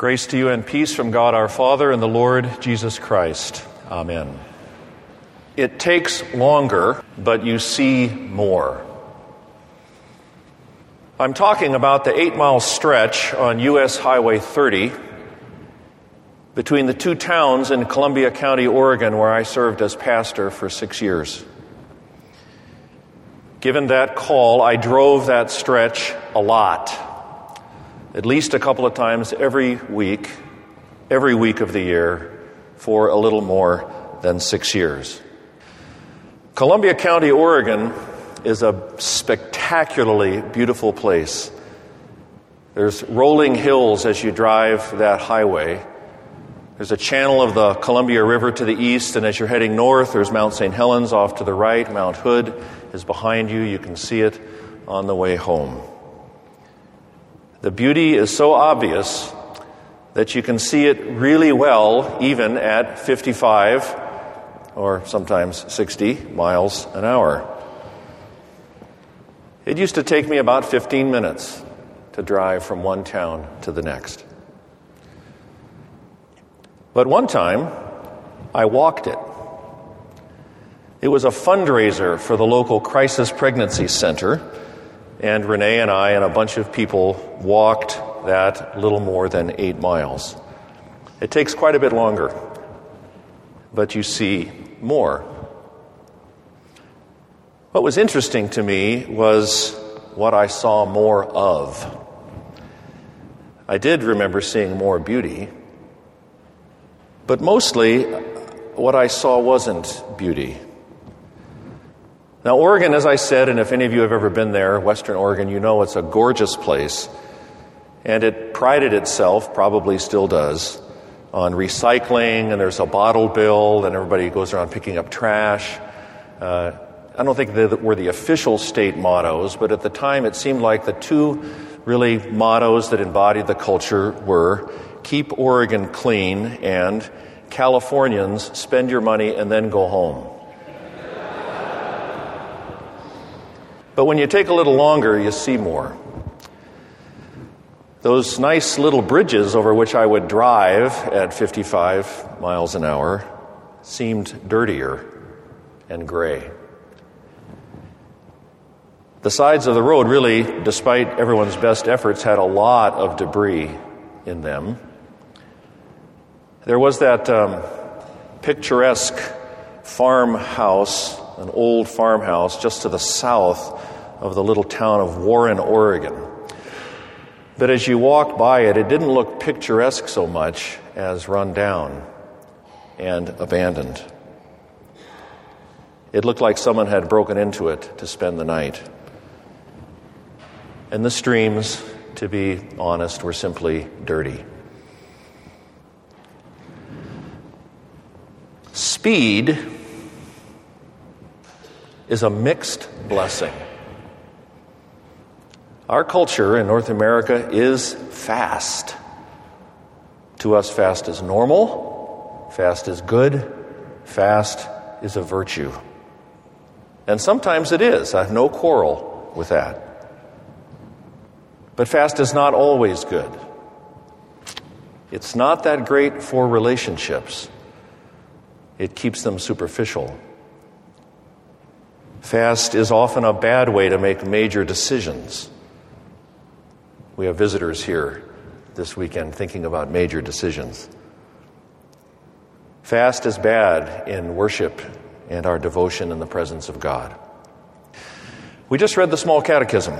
Grace to you and peace from God our Father and the Lord Jesus Christ. Amen. It takes longer, but you see more. I'm talking about the eight mile stretch on U.S. Highway 30 between the two towns in Columbia County, Oregon, where I served as pastor for six years. Given that call, I drove that stretch a lot at least a couple of times every week, every week of the year, for a little more than six years. Columbia County, Oregon is a spectacularly beautiful place. There's rolling hills as you drive that highway. There's a channel of the Columbia River to the east, and as you're heading north, there's Mount St. Helens off to the right. Mount Hood is behind you. You can see it on the way home. The beauty is so obvious that you can see it really well even at 55 or sometimes 60 miles an hour. It used to take me about 15 minutes to drive from one town to the next. But one time, I walked it. It was a fundraiser for the local crisis pregnancy center and Renee and I and a bunch of people walked that little more than eight miles. It takes quite a bit longer, but you see more. What was interesting to me was what I saw more of. I did remember seeing more beauty, but mostly what I saw wasn't beauty. Now, Oregon, as I said, and if any of you have ever been there, Western Oregon, you know it's a gorgeous place. And it prided itself, probably still does, on recycling, and there's a bottle bill, and everybody goes around picking up trash. Uh, I don't think they were the official state mottos, but at the time it seemed like the two really mottos that embodied the culture were keep Oregon clean and Californians spend your money and then go home. But when you take a little longer, you see more. Those nice little bridges over which I would drive at 55 miles an hour seemed dirtier and gray. The sides of the road, really, despite everyone's best efforts, had a lot of debris in them. There was that um, picturesque farmhouse, an old farmhouse just to the south of the little town of Warren, Oregon. But as you walked by it, it didn't look picturesque so much as run down and abandoned. It looked like someone had broken into it to spend the night. And the streams, to be honest, were simply dirty. Speed is a mixed blessing. Our culture in North America is fast. To us, fast is normal, fast is good, fast is a virtue. And sometimes it is. I have no quarrel with that. But fast is not always good. It's not that great for relationships, it keeps them superficial. Fast is often a bad way to make major decisions. We have visitors here this weekend thinking about major decisions. Fast is bad in worship and our devotion in the presence of God. We just read the small catechism.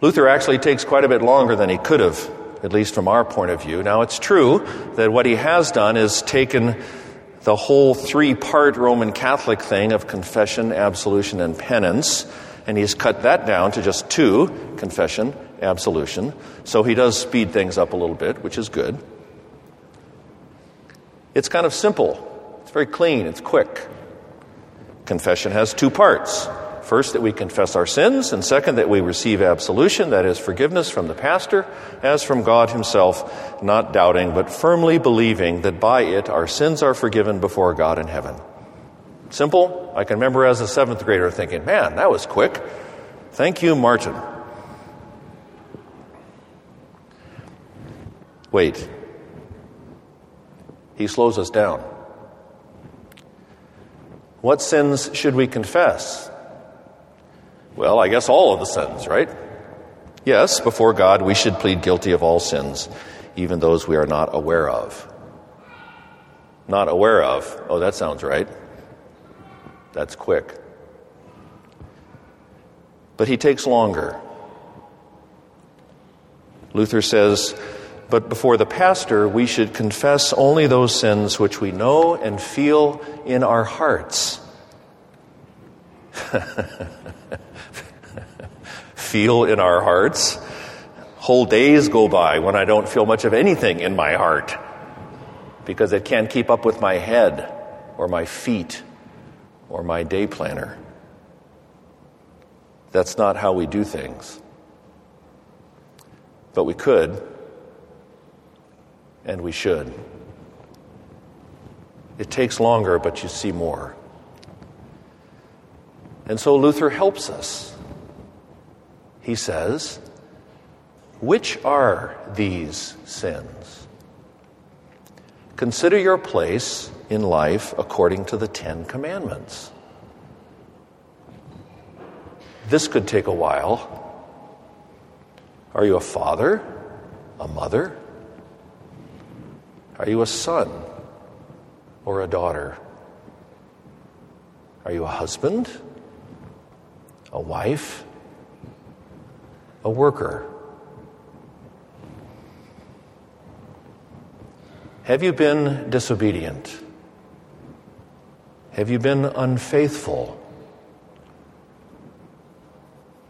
Luther actually takes quite a bit longer than he could have, at least from our point of view. Now, it's true that what he has done is taken the whole three part Roman Catholic thing of confession, absolution, and penance, and he's cut that down to just two confession, absolution. So he does speed things up a little bit, which is good. It's kind of simple, it's very clean, it's quick. Confession has two parts. First, that we confess our sins, and second, that we receive absolution, that is, forgiveness from the pastor, as from God Himself, not doubting, but firmly believing that by it our sins are forgiven before God in heaven. Simple. I can remember as a seventh grader thinking, man, that was quick. Thank you, Martin. Wait. He slows us down. What sins should we confess? Well, I guess all of the sins, right? Yes, before God, we should plead guilty of all sins, even those we are not aware of. Not aware of. Oh, that sounds right. That's quick. But he takes longer. Luther says, but before the pastor, we should confess only those sins which we know and feel in our hearts. feel in our hearts. Whole days go by when I don't feel much of anything in my heart because it can't keep up with my head or my feet or my day planner. That's not how we do things. But we could, and we should. It takes longer, but you see more. And so Luther helps us. He says, Which are these sins? Consider your place in life according to the Ten Commandments. This could take a while. Are you a father? A mother? Are you a son or a daughter? Are you a husband? A wife? A worker? Have you been disobedient? Have you been unfaithful?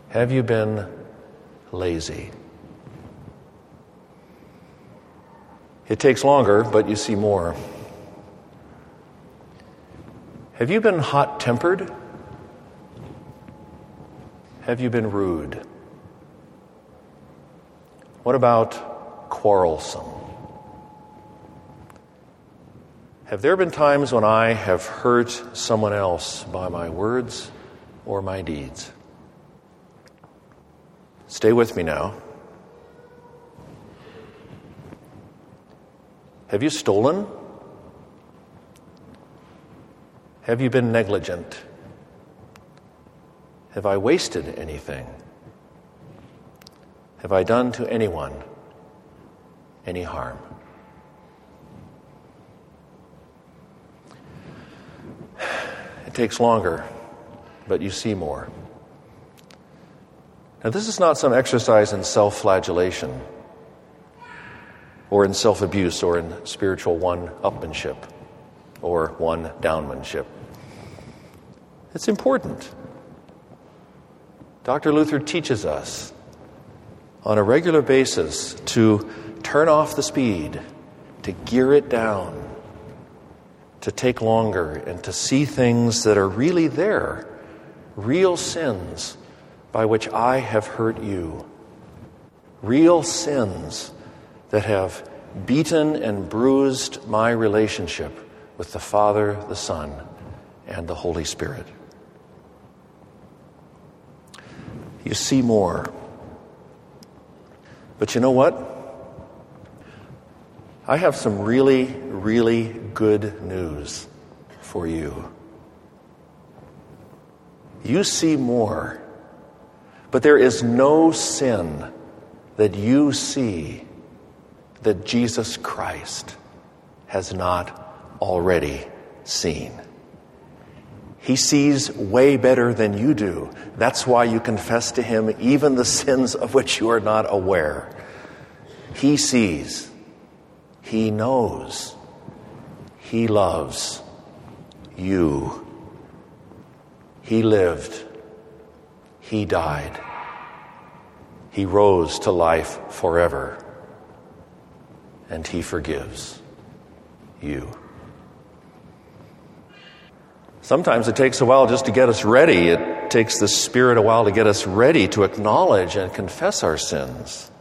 Have you been lazy? It takes longer, but you see more. Have you been hot tempered? Have you been rude? What about quarrelsome? Have there been times when I have hurt someone else by my words or my deeds? Stay with me now. Have you stolen? Have you been negligent? Have I wasted anything? Have I done to anyone any harm? Takes longer, but you see more. Now, this is not some exercise in self flagellation or in self abuse or in spiritual one upmanship or one downmanship. It's important. Dr. Luther teaches us on a regular basis to turn off the speed, to gear it down, to take longer, and to see things that are really there, real sins by which I have hurt you, real sins that have beaten and bruised my relationship with the Father, the Son, and the Holy Spirit. You see more. But you know what? I have some really, really good news for you. You see more, but there is no sin that you see that Jesus Christ has not already seen. He sees way better than you do. That's why you confess to Him even the sins of which you are not aware. He sees, He knows, He loves you. He lived, He died, He rose to life forever and He forgives you. Sometimes it takes a while just to get us ready. It takes the Spirit a while to get us ready to acknowledge and confess our sins.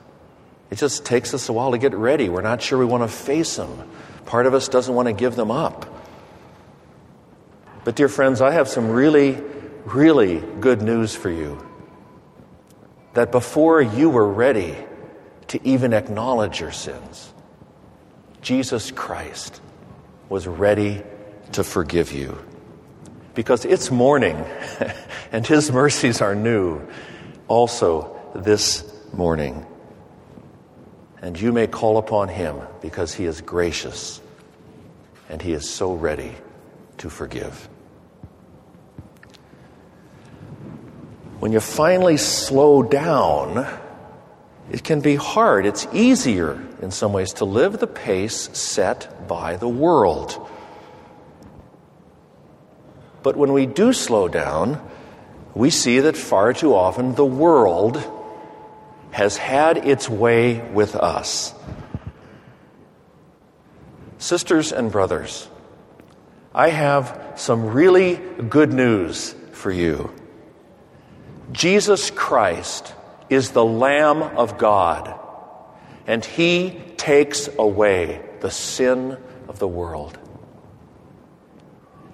It just takes us a while to get ready. We're not sure we want to face them. Part of us doesn't want to give them up. But, dear friends, I have some really, really good news for you. That before you were ready to even acknowledge your sins, Jesus Christ was ready to forgive you. Because it's morning and his mercies are new also this morning. And you may call upon him because he is gracious and he is so ready to forgive. When you finally slow down, it can be hard. It's easier in some ways to live the pace set by the world. But when we do slow down, we see that far too often the world has had its way with us. Sisters and brothers, I have some really good news for you. Jesus Christ is the Lamb of God, and He takes away the sin of the world.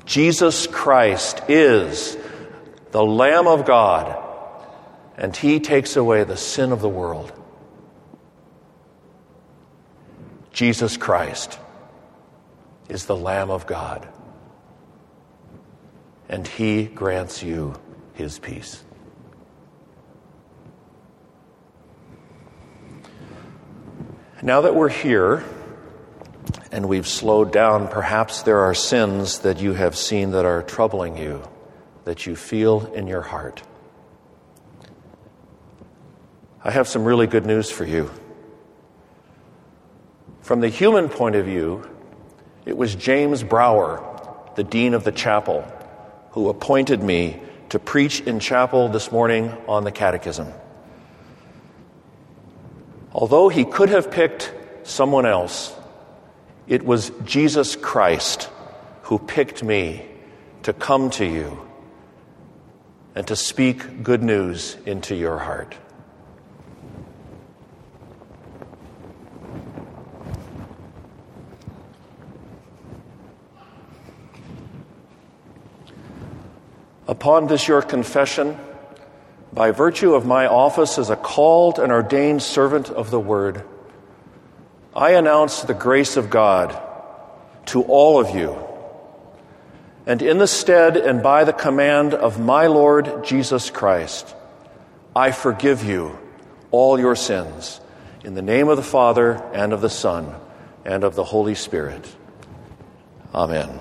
Jesus Christ is the Lamb of God, and He takes away the sin of the world. Jesus Christ is the Lamb of God, and He grants you His peace. Now that we're here and we've slowed down, perhaps there are sins that you have seen that are troubling you, that you feel in your heart. I have some really good news for you. From the human point of view, it was James Brauer, the dean of the chapel, who appointed me to preach in chapel this morning on the catechism. Although he could have picked someone else, it was Jesus Christ who picked me to come to you and to speak good news into your heart. Upon this, your confession, by virtue of my office as a called and ordained servant of the Word, I announce the grace of God to all of you. And in the stead and by the command of my Lord Jesus Christ, I forgive you all your sins. In the name of the Father, and of the Son, and of the Holy Spirit. Amen.